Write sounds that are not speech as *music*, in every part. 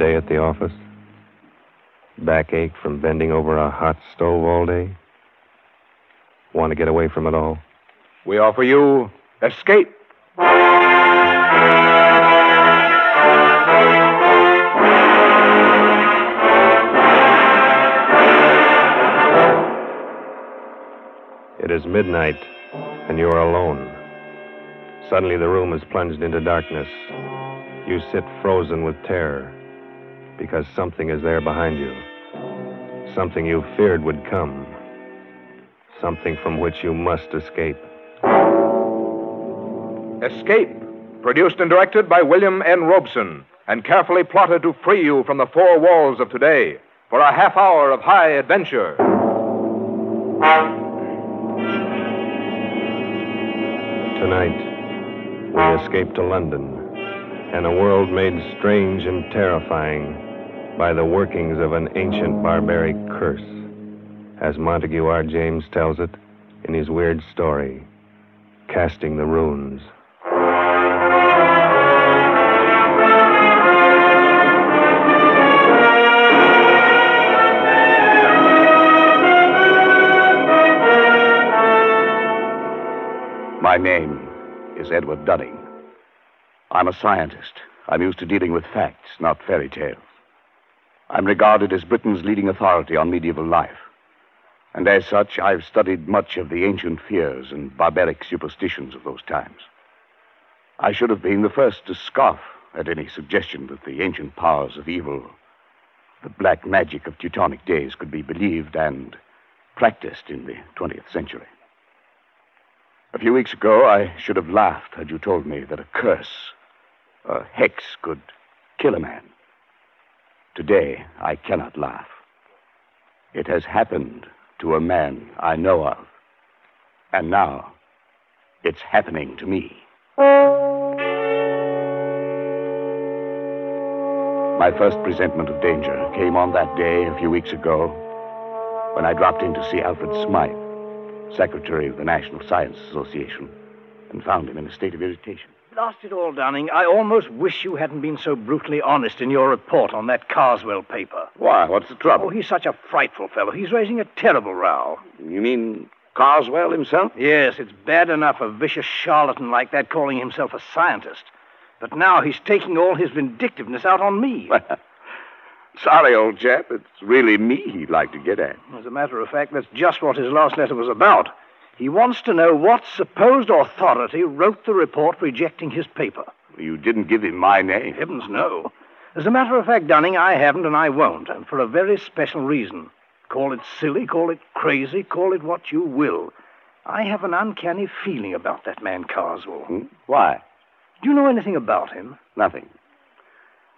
day at the office? Backache from bending over a hot stove all day? Want to get away from it all? We offer you escape. It is midnight, and you are alone. Suddenly, the room is plunged into darkness. You sit frozen with terror because something is there behind you. Something you feared would come. Something from which you must escape. Escape, produced and directed by William N. Robson, and carefully plotted to free you from the four walls of today for a half hour of high adventure. Tonight, we escape to London and a world made strange and terrifying by the workings of an ancient barbaric curse, as Montague R. James tells it in his weird story, Casting the Runes. My name is Edward Dunning. I'm a scientist. I'm used to dealing with facts, not fairy tales. I'm regarded as Britain's leading authority on medieval life. And as such, I've studied much of the ancient fears and barbaric superstitions of those times. I should have been the first to scoff at any suggestion that the ancient powers of evil, the black magic of Teutonic days, could be believed and practiced in the 20th century. A few weeks ago, I should have laughed had you told me that a curse, a hex, could kill a man. Today, I cannot laugh. It has happened to a man I know of. And now, it's happening to me. My first presentment of danger came on that day a few weeks ago when I dropped in to see Alfred Smythe secretary of the National Science Association, and found him in a state of irritation. Blast it all, Dunning. I almost wish you hadn't been so brutally honest in your report on that Carswell paper. Why? What's the trouble? Oh, he's such a frightful fellow. He's raising a terrible row. You mean Carswell himself? Yes, it's bad enough a vicious charlatan like that calling himself a scientist. But now he's taking all his vindictiveness out on me. *laughs* Sorry, old chap. It's really me he'd like to get at. As a matter of fact, that's just what his last letter was about. He wants to know what supposed authority wrote the report rejecting his paper. You didn't give him my name. Heavens, no. As a matter of fact, Dunning, I haven't and I won't, and for a very special reason. Call it silly, call it crazy, call it what you will. I have an uncanny feeling about that man Carswell. Hmm? Why? Do you know anything about him? Nothing.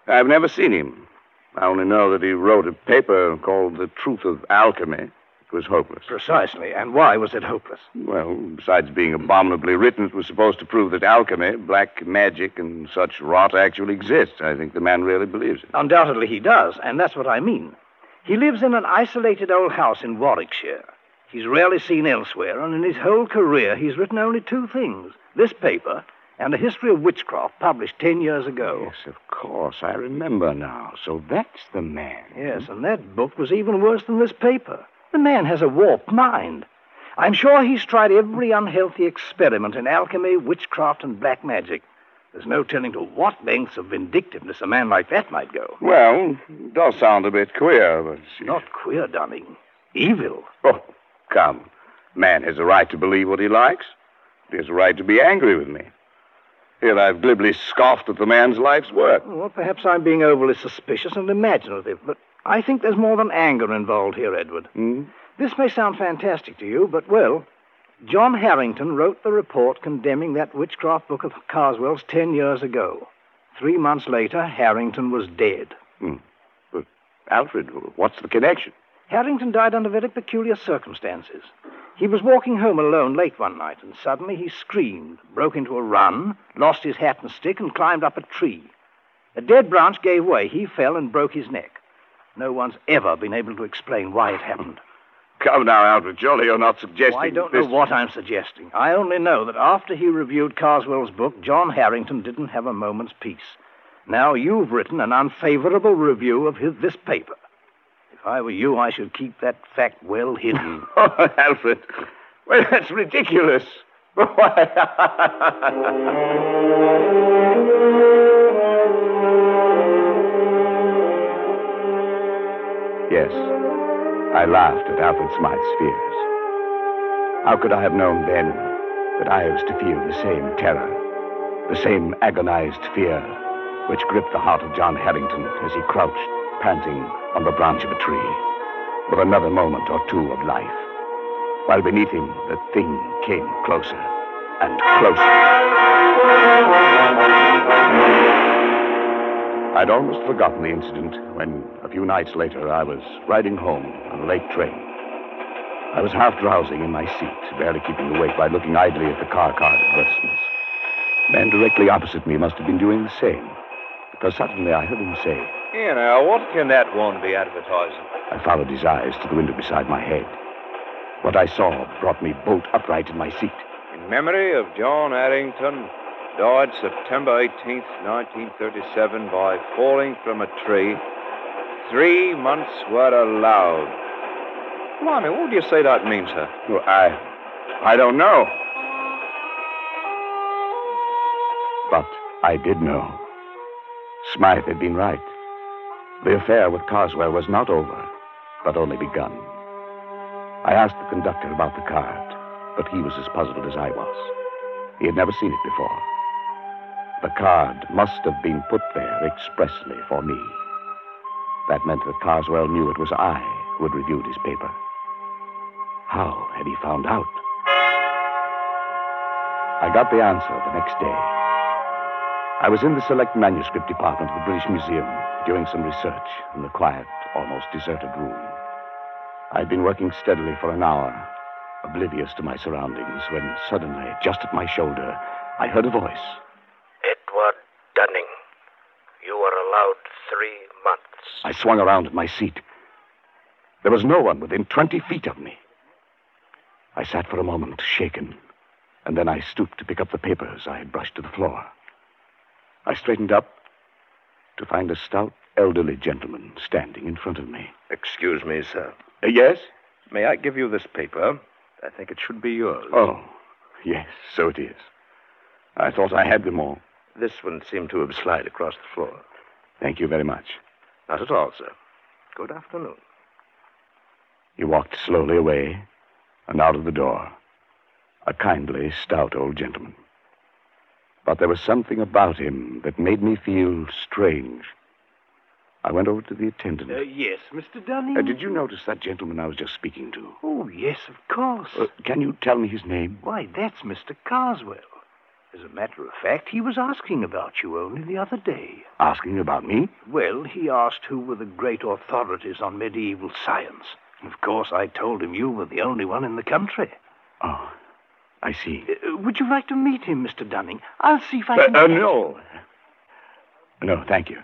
I've never seen him. I only know that he wrote a paper called The Truth of Alchemy. It was hopeless. Precisely. And why was it hopeless? Well, besides being abominably written, it was supposed to prove that alchemy, black magic, and such rot actually exists. I think the man really believes it. Undoubtedly he does, and that's what I mean. He lives in an isolated old house in Warwickshire. He's rarely seen elsewhere, and in his whole career he's written only two things this paper and a history of witchcraft published ten years ago. Yes, of course. I remember now. So that's the man. Eh? Yes, and that book was even worse than this paper. The man has a warped mind. I'm sure he's tried every unhealthy experiment in alchemy, witchcraft, and black magic. There's no telling to what lengths of vindictiveness a man like that might go. Well, it does sound a bit queer, but. It's Not queer, Dunning. Evil. Oh, come. Man has a right to believe what he likes. He has a right to be angry with me. Here I've glibly scoffed at the man's life's work. Well, perhaps I'm being overly suspicious and imaginative, but I think there's more than anger involved here, Edward. Hmm? This may sound fantastic to you, but, well, John Harrington wrote the report condemning that witchcraft book of Carswell's ten years ago. Three months later, Harrington was dead. Hmm. But, Alfred, what's the connection? Harrington died under very peculiar circumstances. He was walking home alone late one night, and suddenly he screamed, broke into a run, lost his hat and stick, and climbed up a tree. A dead branch gave way. He fell and broke his neck. No one's ever been able to explain why it happened. Come now, Alfred. Surely you're not suggesting. I don't this... know what I'm suggesting. I only know that after he reviewed Carswell's book, John Harrington didn't have a moment's peace. Now you've written an unfavorable review of his, this paper. If I were you, I should keep that fact well hidden. Oh, *laughs* Alfred. Well, that's ridiculous. *laughs* yes, I laughed at Alfred Smythe's fears. How could I have known then that I was to feel the same terror, the same agonized fear which gripped the heart of John Harrington as he crouched, panting, on the branch of a tree, with another moment or two of life, while beneath him the thing came closer and closer. I'd almost forgotten the incident when, a few nights later, I was riding home on a late train. I was half drowsing in my seat, barely keeping awake by looking idly at the car card advertisements. The man directly opposite me must have been doing the same, because suddenly I heard him say, You know, what can that one be advertising? I followed his eyes to the window beside my head. What I saw brought me bolt upright in my seat. In memory of John Harrington, died September 18th, 1937, by falling from a tree. Three months were allowed. Blimey, what do you say that means, sir? Well, I. I don't know. But I did know. Smythe had been right. The affair with Carswell was not over, but only begun. I asked the conductor about the card, but he was as puzzled as I was. He had never seen it before. The card must have been put there expressly for me. That meant that Carswell knew it was I who had reviewed his paper. How had he found out? I got the answer the next day. I was in the select manuscript department of the British Museum doing some research in the quiet, almost deserted room. I'd been working steadily for an hour, oblivious to my surroundings, when suddenly, just at my shoulder, I heard a voice. Edward Dunning, you are allowed three months. I swung around in my seat. There was no one within 20 feet of me. I sat for a moment, shaken, and then I stooped to pick up the papers I had brushed to the floor. I straightened up to find a stout, elderly gentleman standing in front of me. Excuse me, sir. Uh, yes? May I give you this paper? I think it should be yours. Oh, yes, so it is. I thought I had them all. This one seemed to have slid across the floor. Thank you very much. Not at all, sir. Good afternoon. He walked slowly away and out of the door. A kindly, stout old gentleman. But there was something about him that made me feel strange. I went over to the attendant. Uh, yes, Mr. Dunning. Uh, did you notice that gentleman I was just speaking to? Oh, yes, of course. Uh, can you tell me his name? Why, that's Mr. Carswell. As a matter of fact, he was asking about you only the other day. Asking about me? Well, he asked who were the great authorities on medieval science. Of course, I told him you were the only one in the country. Oh, I see. Uh, would you like to meet him, Mr. Dunning? I'll see if I Uh, can. uh, no. No, thank you.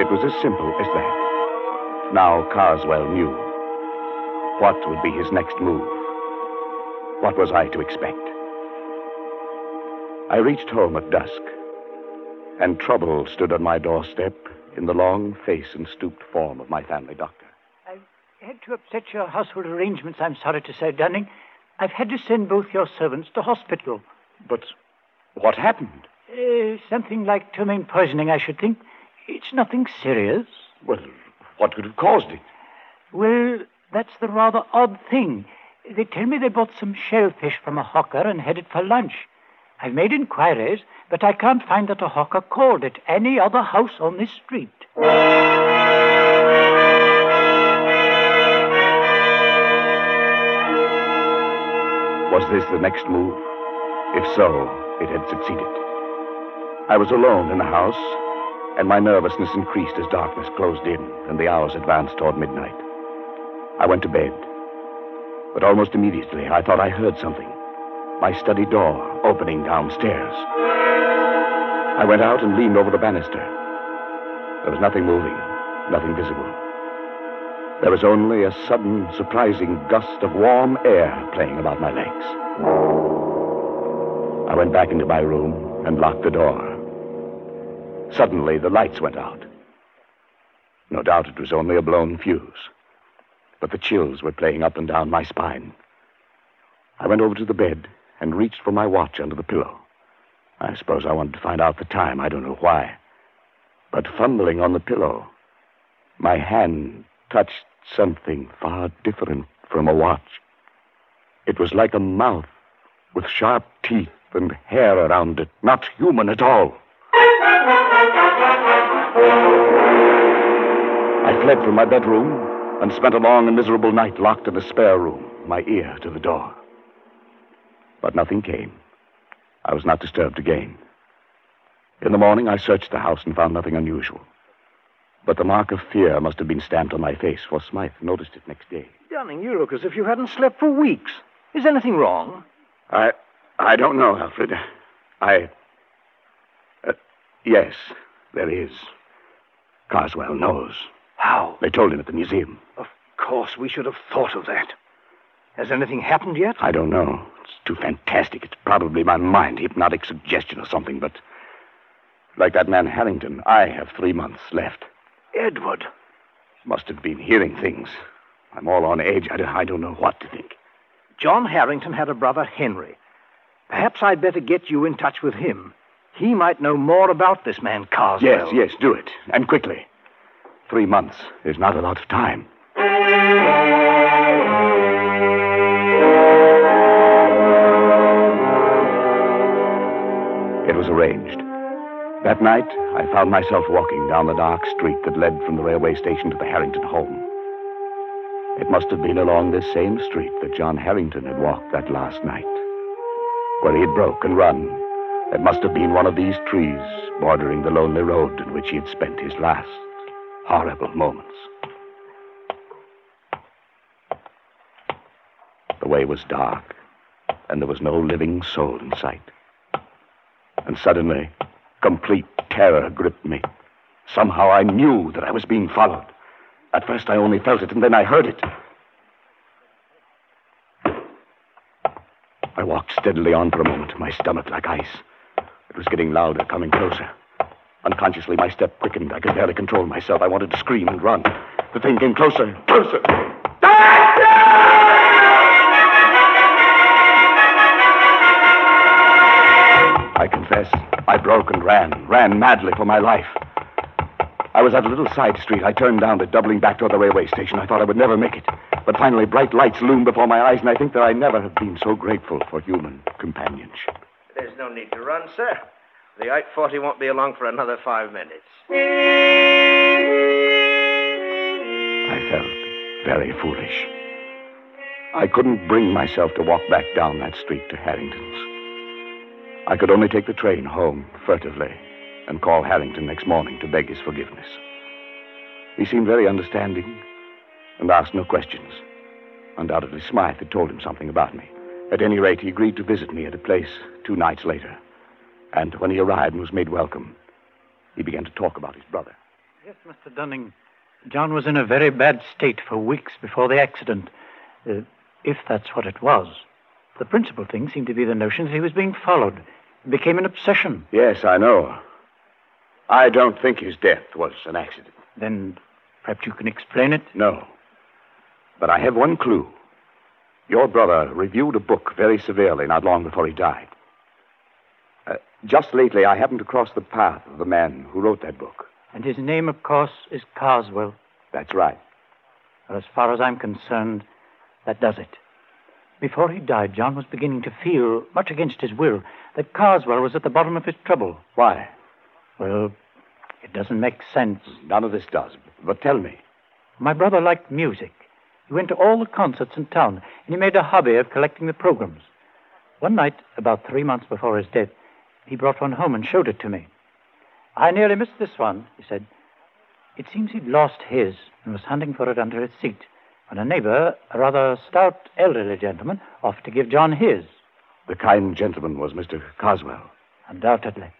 It was as simple as that. Now Carswell knew. What would be his next move? What was I to expect? I reached home at dusk, and trouble stood on my doorstep in the long face and stooped form of my family doctor. I've had to upset your household arrangements, I'm sorry to say, Dunning. I've had to send both your servants to hospital. But what happened? Uh, something like ptomaine poisoning, I should think. It's nothing serious. Well, what could have caused it? Well, that's the rather odd thing. They tell me they bought some shellfish from a hawker and headed for lunch. I've made inquiries, but I can't find that a hawker called at any other house on this street. Was this the next move? If so, it had succeeded. I was alone in the house, and my nervousness increased as darkness closed in and the hours advanced toward midnight. I went to bed, but almost immediately I thought I heard something. My study door opening downstairs. I went out and leaned over the banister. There was nothing moving, nothing visible. There was only a sudden, surprising gust of warm air playing about my legs. I went back into my room and locked the door. Suddenly, the lights went out. No doubt it was only a blown fuse, but the chills were playing up and down my spine. I went over to the bed and reached for my watch under the pillow. I suppose I wanted to find out the time. I don't know why. But fumbling on the pillow, my hand touched something far different from a watch. It was like a mouth with sharp teeth and hair around it, not human at all. I fled from my bedroom and spent a long and miserable night locked in the spare room, my ear to the door. But nothing came. I was not disturbed again. In the morning, I searched the house and found nothing unusual. But the mark of fear must have been stamped on my face, for Smythe noticed it next day. Dunning, you look as if you hadn't slept for weeks. Is anything wrong? I. I don't know, Alfred. I. Yes, there is. Carswell knows. How? They told him at the museum. Of course, we should have thought of that. Has anything happened yet? I don't know. It's too fantastic. It's probably my mind, hypnotic suggestion or something, but. Like that man Harrington, I have three months left. Edward. Must have been hearing things. I'm all on edge. I don't, I don't know what to think. John Harrington had a brother, Henry. Perhaps I'd better get you in touch with him. He might know more about this man, Carswell. Yes, yes, do it. And quickly. Three months is not a lot of time. It was arranged. That night, I found myself walking down the dark street that led from the railway station to the Harrington home. It must have been along this same street that John Harrington had walked that last night. Where he had broke and run. It must have been one of these trees bordering the lonely road in which he had spent his last horrible moments. The way was dark, and there was no living soul in sight. And suddenly, complete terror gripped me. Somehow I knew that I was being followed. At first I only felt it, and then I heard it. I walked steadily on for a moment, my stomach like ice. It was getting louder, coming closer. Unconsciously, my step quickened. I could barely control myself. I wanted to scream and run. The thing came closer, closer. I confess, I broke and ran, ran madly for my life. I was at a little side street. I turned down it, doubling back toward the railway station. I thought I would never make it. But finally, bright lights loomed before my eyes, and I think that I never have been so grateful for human companionship. There's no need to run, sir. The 840 won't be along for another five minutes. I felt very foolish. I couldn't bring myself to walk back down that street to Harrington's. I could only take the train home furtively and call Harrington next morning to beg his forgiveness. He seemed very understanding and asked no questions. Undoubtedly, Smythe had told him something about me. At any rate, he agreed to visit me at a place two nights later. And when he arrived and was made welcome, he began to talk about his brother. Yes, Mr. Dunning. John was in a very bad state for weeks before the accident, uh, if that's what it was. The principal thing seemed to be the notion that he was being followed. It became an obsession. Yes, I know. I don't think his death was an accident. Then perhaps you can explain it? No. But I have one clue. Your brother reviewed a book very severely not long before he died. Uh, just lately, I happened to cross the path of the man who wrote that book. And his name, of course, is Carswell. That's right. Well, as far as I'm concerned, that does it. Before he died, John was beginning to feel, much against his will, that Carswell was at the bottom of his trouble. Why? Well, it doesn't make sense. None of this does. But tell me. My brother liked music. He went to all the concerts in town, and he made a hobby of collecting the programs. One night, about three months before his death, he brought one home and showed it to me. I nearly missed this one, he said. It seems he'd lost his and was hunting for it under his seat when a neighbor, a rather stout elderly gentleman, offered to give John his. The kind gentleman was Mr. Carswell. Undoubtedly.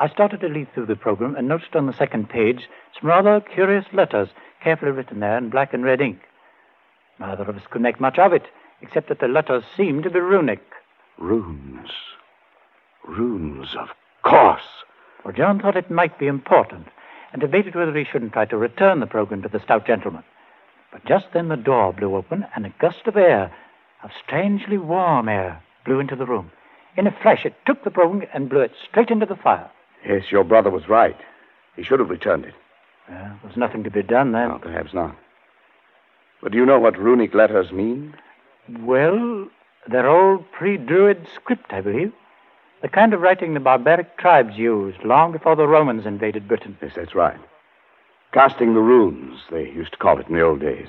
I started to leaf through the program and noticed on the second page some rather curious letters, carefully written there in black and red ink. Neither of us could make much of it, except that the letters seemed to be runic. Runes. Runes, of course. Well, John thought it might be important and debated whether he shouldn't try to return the program to the stout gentleman. But just then the door blew open and a gust of air, of strangely warm air, blew into the room. In a flash, it took the program and blew it straight into the fire. Yes, your brother was right. He should have returned it. Well, there was nothing to be done then. No, perhaps not. But do you know what runic letters mean? Well, they're old pre Druid script, I believe. The kind of writing the barbaric tribes used long before the Romans invaded Britain. Yes, that's right. Casting the runes, they used to call it in the old days.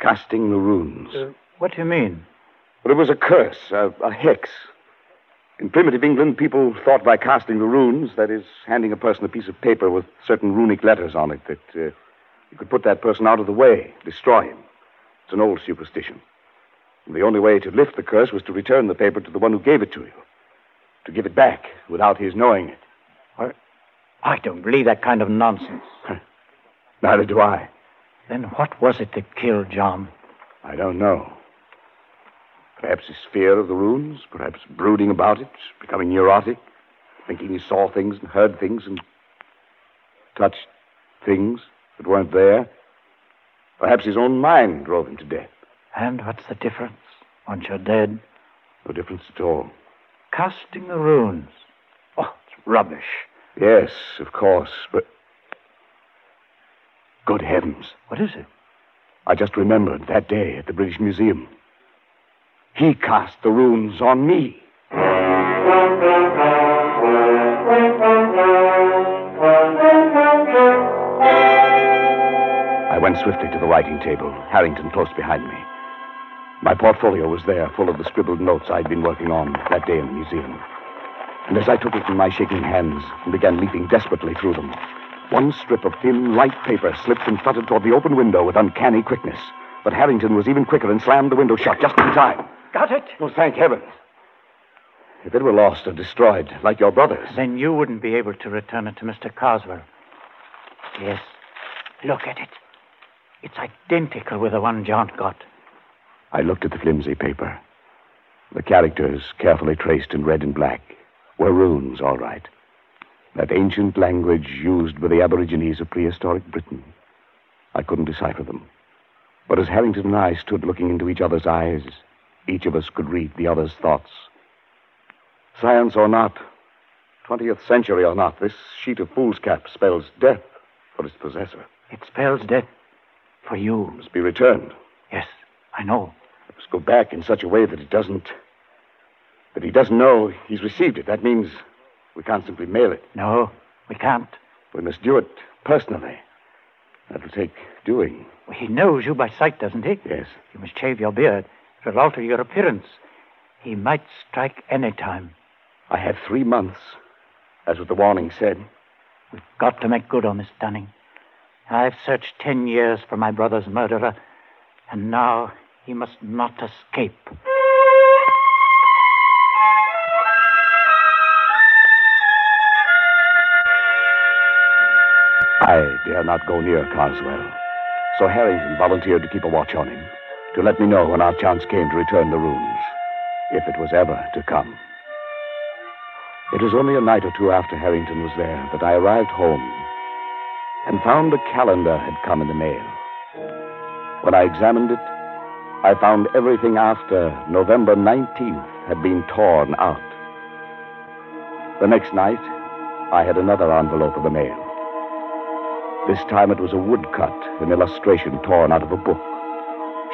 Casting the runes. Uh, what do you mean? Well, it was a curse, a, a hex. In primitive England, people thought by casting the runes, that is, handing a person a piece of paper with certain runic letters on it, that uh, you could put that person out of the way, destroy him. It's an old superstition. And the only way to lift the curse was to return the paper to the one who gave it to you, to give it back without his knowing it. Or, I don't believe that kind of nonsense. *laughs* Neither do I. Then what was it that killed John? I don't know. Perhaps his fear of the runes, perhaps brooding about it, becoming neurotic, thinking he saw things and heard things and touched things that weren't there. Perhaps his own mind drove him to death. And what's the difference once you're dead? No difference at all. Casting the runes. Oh, it's rubbish. Yes, of course, but. Good heavens. What is it? I just remembered that day at the British Museum. He cast the runes on me. I went swiftly to the writing table, Harrington close behind me. My portfolio was there, full of the scribbled notes I'd been working on that day in the museum. And as I took it in my shaking hands and began leaping desperately through them, one strip of thin, light paper slipped and fluttered toward the open window with uncanny quickness. But Harrington was even quicker and slammed the window shut just in time. Got it? Oh, thank heavens. If it were lost or destroyed, like your brother's. Then you wouldn't be able to return it to Mr. Carswell. Yes. Look at it. It's identical with the one John got. I looked at the flimsy paper. The characters, carefully traced in red and black, were runes, all right. That ancient language used by the Aborigines of prehistoric Britain. I couldn't decipher them. But as Harrington and I stood looking into each other's eyes, each of us could read the other's thoughts. Science or not, 20th century or not, this sheet of foolscap spells death for its possessor. It spells death for you. It must be returned. Yes, I know. It must go back in such a way that it doesn't. that he doesn't know he's received it. That means we can't simply mail it. No, we can't. We must do it personally. That'll take doing. Well, he knows you by sight, doesn't he? Yes. You must shave your beard. It will alter your appearance. He might strike any time. I have three months. That's what the warning said. We've got to make good on this Dunning. I've searched ten years for my brother's murderer, and now he must not escape. I dare not go near Carswell. So Harrington volunteered to keep a watch on him, to let me know when our chance came to return the runes, if it was ever to come. It was only a night or two after Harrington was there that I arrived home and found a calendar had come in the mail. When I examined it, I found everything after November 19th had been torn out. The next night, I had another envelope of the mail. This time it was a woodcut, an illustration torn out of a book,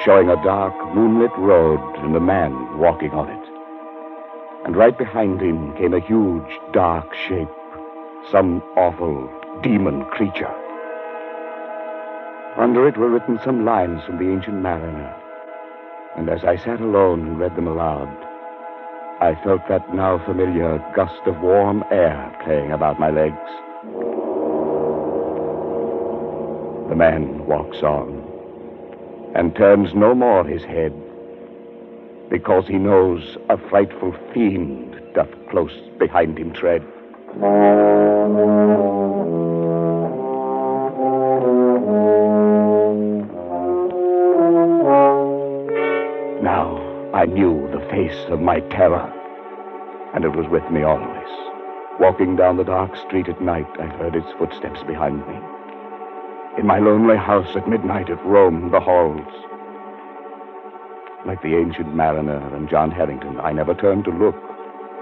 showing a dark, moonlit road and a man walking on it. And right behind him came a huge, dark shape, some awful demon creature. Under it were written some lines from the ancient mariner. And as I sat alone and read them aloud, I felt that now familiar gust of warm air playing about my legs. The man walks on and turns no more his head because he knows a frightful fiend doth close behind him tread. I knew the face of my terror, and it was with me always. Walking down the dark street at night, I heard its footsteps behind me. In my lonely house at midnight, it roamed the halls. Like the ancient mariner and John Harrington, I never turned to look.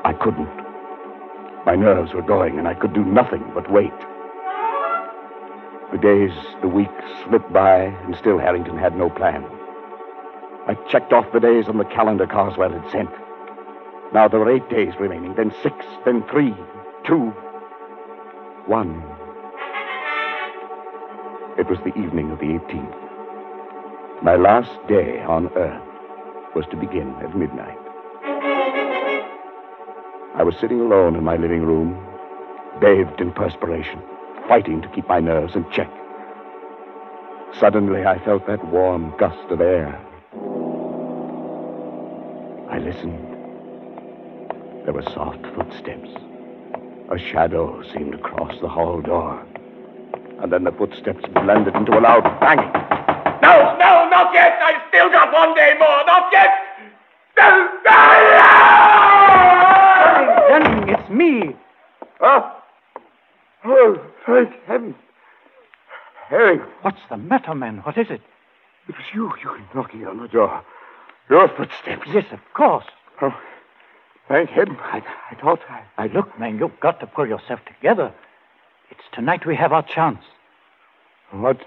I couldn't. My nerves were going, and I could do nothing but wait. The days, the weeks slipped by, and still Harrington had no plan. I checked off the days on the calendar Carswell had sent. Now there were eight days remaining, then six, then three, two, one. It was the evening of the 18th. My last day on Earth was to begin at midnight. I was sitting alone in my living room, bathed in perspiration, fighting to keep my nerves in check. Suddenly, I felt that warm gust of air. I listened. There were soft footsteps. A shadow seemed to cross the hall door. And then the footsteps blended into a loud banging. No, no, not yet. I've still got one day more. Not yet. No, no! Dunning, it's me. Oh, oh, thank heaven. Herring, What's the matter, man? What is it? it was you. You knocking on the door. Your footsteps. Yes, of course. Oh, thank heaven. I, I thought I, I Look, man, you've got to pull yourself together. It's tonight we have our chance. What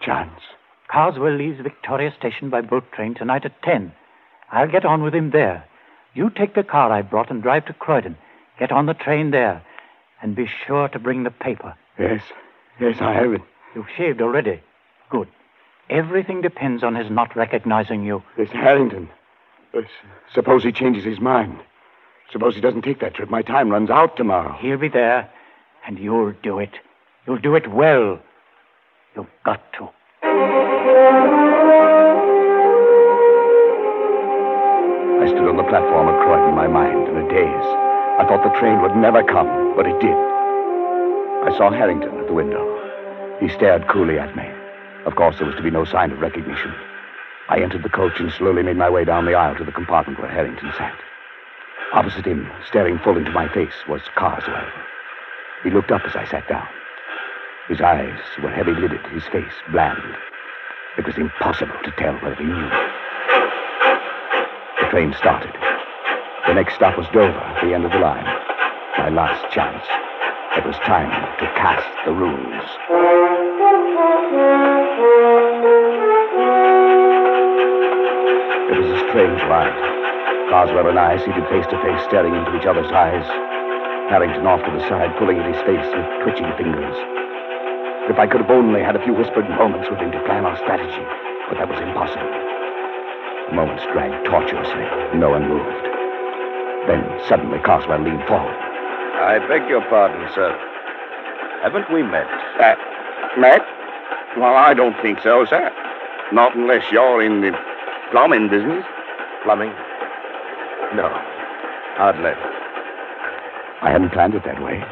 chance? Carswell leaves Victoria Station by boat train tonight at 10. I'll get on with him there. You take the car I brought and drive to Croydon. Get on the train there. And be sure to bring the paper. Yes, yes, I have it. You've shaved already. Good. Everything depends on his not recognizing you. It's Harrington. Uh, suppose he changes his mind. Suppose he doesn't take that trip. My time runs out tomorrow. He'll be there, and you'll do it. You'll do it well. You've got to. I stood on the platform at Croydon, my mind in a daze. I thought the train would never come, but it did. I saw Harrington at the window. He stared coolly at me. Of course, there was to be no sign of recognition. I entered the coach and slowly made my way down the aisle to the compartment where Harrington sat. Opposite him, staring full into my face, was Carswell. He looked up as I sat down. His eyes were heavy lidded, his face bland. It was impossible to tell whether he knew. The train started. The next stop was Dover, the end of the line. My last chance. It was time to cast the runes. It was a strange ride. Carswell and I seated face to face, staring into each other's eyes. Harrington off to the side, pulling at his face with twitching fingers. If I could have only had a few whispered moments with him to plan our strategy, but that was impossible. The moments dragged tortuously. No one moved. Then suddenly Carswell leaned forward. I beg your pardon, sir. Haven't we met? Uh, Matt? Well, I don't think so, sir. Not unless you're in the plumbing business. Plumbing? No. Hardly. I hadn't planned it that way.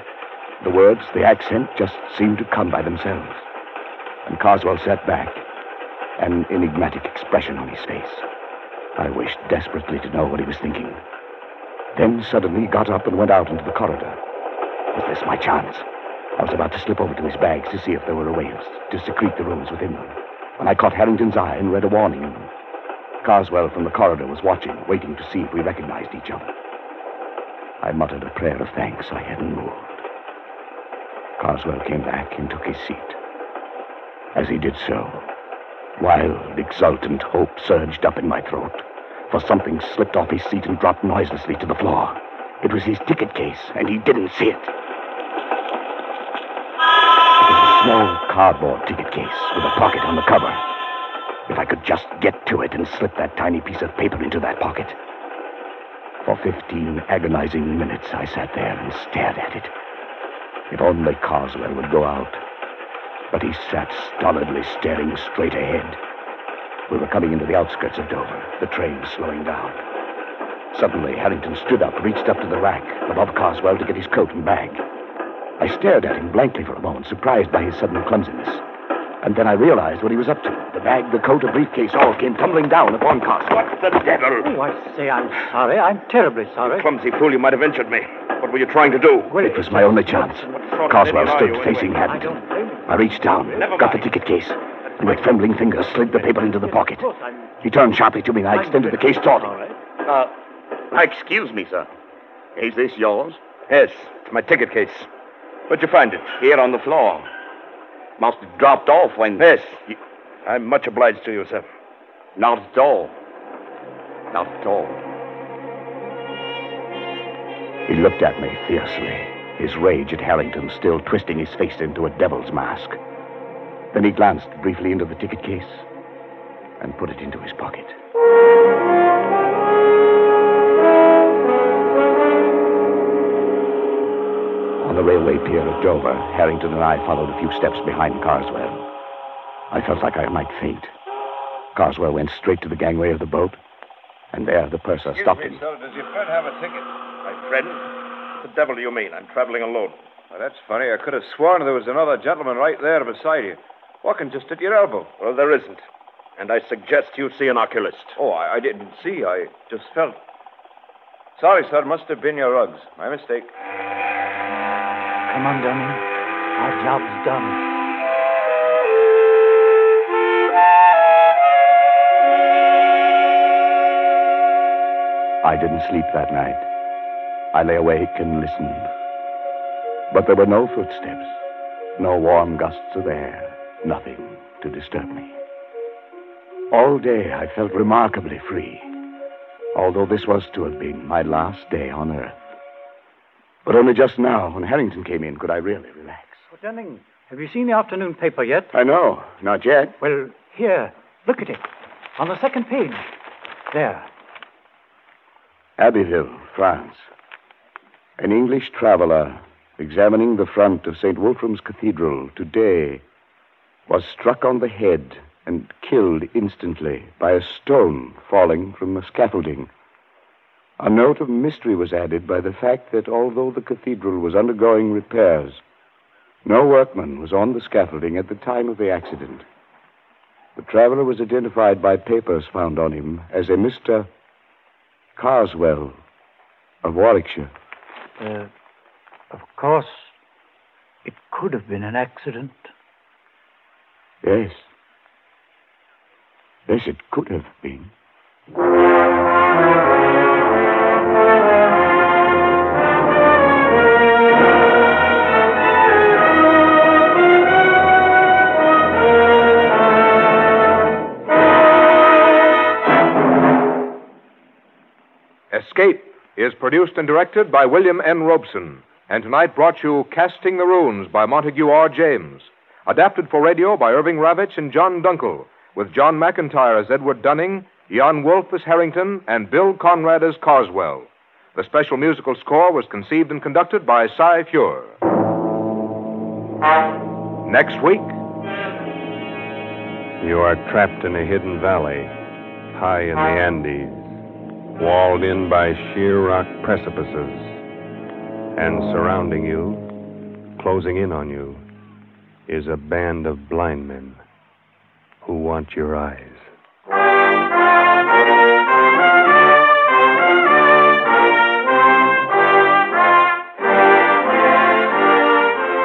The words, the accent just seemed to come by themselves. And Carswell sat back, an enigmatic expression on his face. I wished desperately to know what he was thinking. Then suddenly he got up and went out into the corridor. Was this my chance? I was about to slip over to his bags to see if there were a ways to secrete the runes within them when I caught Harrington's eye and read a warning in them. Carswell from the corridor was watching, waiting to see if we recognized each other. I muttered a prayer of thanks I hadn't moved. Carswell came back and took his seat. As he did so, wild, exultant hope surged up in my throat, for something slipped off his seat and dropped noiselessly to the floor. It was his ticket case, and he didn't see it. Small cardboard ticket case with a pocket on the cover. If I could just get to it and slip that tiny piece of paper into that pocket. For 15 agonizing minutes, I sat there and stared at it. If only Carswell would go out. But he sat stolidly staring straight ahead. We were coming into the outskirts of Dover, the train slowing down. Suddenly, Harrington stood up, reached up to the rack above Carswell to get his coat and bag. I stared at him blankly for a moment, surprised by his sudden clumsiness. And then I realized what he was up to. The bag, the coat, a briefcase all came tumbling down upon Carswell. What the devil? Oh, I say I'm sorry. I'm terribly sorry. Clumsy fool, you might have injured me. What were you trying to do? Well, It was my only chance. sort of Carswell stood you, facing anyway? I Harrington. don't blame you. I reached down, Never got the ticket case, and with trembling fingers slid the paper into the pocket. He turned sharply to me, and I extended the case toward him. Uh, excuse me, sir. Is this yours? Yes, it's my ticket case. Where'd you find it? Here on the floor. Must have dropped off when. Yes. You- I'm much obliged to you, sir. Not at all. Not at all. He looked at me fiercely, his rage at Harrington still twisting his face into a devil's mask. Then he glanced briefly into the ticket case and put it into his pocket. On the railway pier at Dover, Harrington and I followed a few steps behind Carswell. I felt like I might faint. Carswell went straight to the gangway of the boat, and there the purser stopped him. sir. Does your friend have a ticket? My friend? What the devil do you mean? I'm traveling alone. Well, that's funny. I could have sworn there was another gentleman right there beside you, walking just at your elbow. Well, there isn't. And I suggest you see an oculist. Oh, I, I didn't see. I just felt. Sorry, sir. Must have been your rugs. My mistake. Come on, Dunning. Our job's done. I didn't sleep that night. I lay awake and listened. But there were no footsteps, no warm gusts of air, nothing to disturb me. All day I felt remarkably free, although this was to have been my last day on Earth. But only just now, when Harrington came in, could I really relax. Oh, Dunning, have you seen the afternoon paper yet? I know, not yet. Well, here, look at it. On the second page. There. Abbeville, France. An English traveler examining the front of St. Wolfram's Cathedral today was struck on the head and killed instantly by a stone falling from the scaffolding. A note of mystery was added by the fact that although the cathedral was undergoing repairs, no workman was on the scaffolding at the time of the accident. The traveler was identified by papers found on him as a Mr. Carswell of Warwickshire. Uh, of course, it could have been an accident. Yes. Yes, it could have been. Escape is produced and directed by William N. Robson, and tonight brought you Casting the Runes by Montague R. James. Adapted for radio by Irving Ravetch and John Dunkel, with John McIntire as Edward Dunning, Jan Wolfe as Harrington, and Bill Conrad as Carswell. The special musical score was conceived and conducted by Cy Feuer. Next week, You are trapped in a hidden valley, high in the Andes, walled in by sheer rock precipices, and surrounding you, closing in on you, is a band of blind men who want your eyes.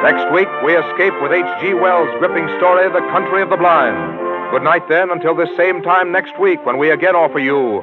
Next week, we escape with H.G. Wells' gripping story, The Country of the Blind. Good night, then, until this same time next week when we again offer you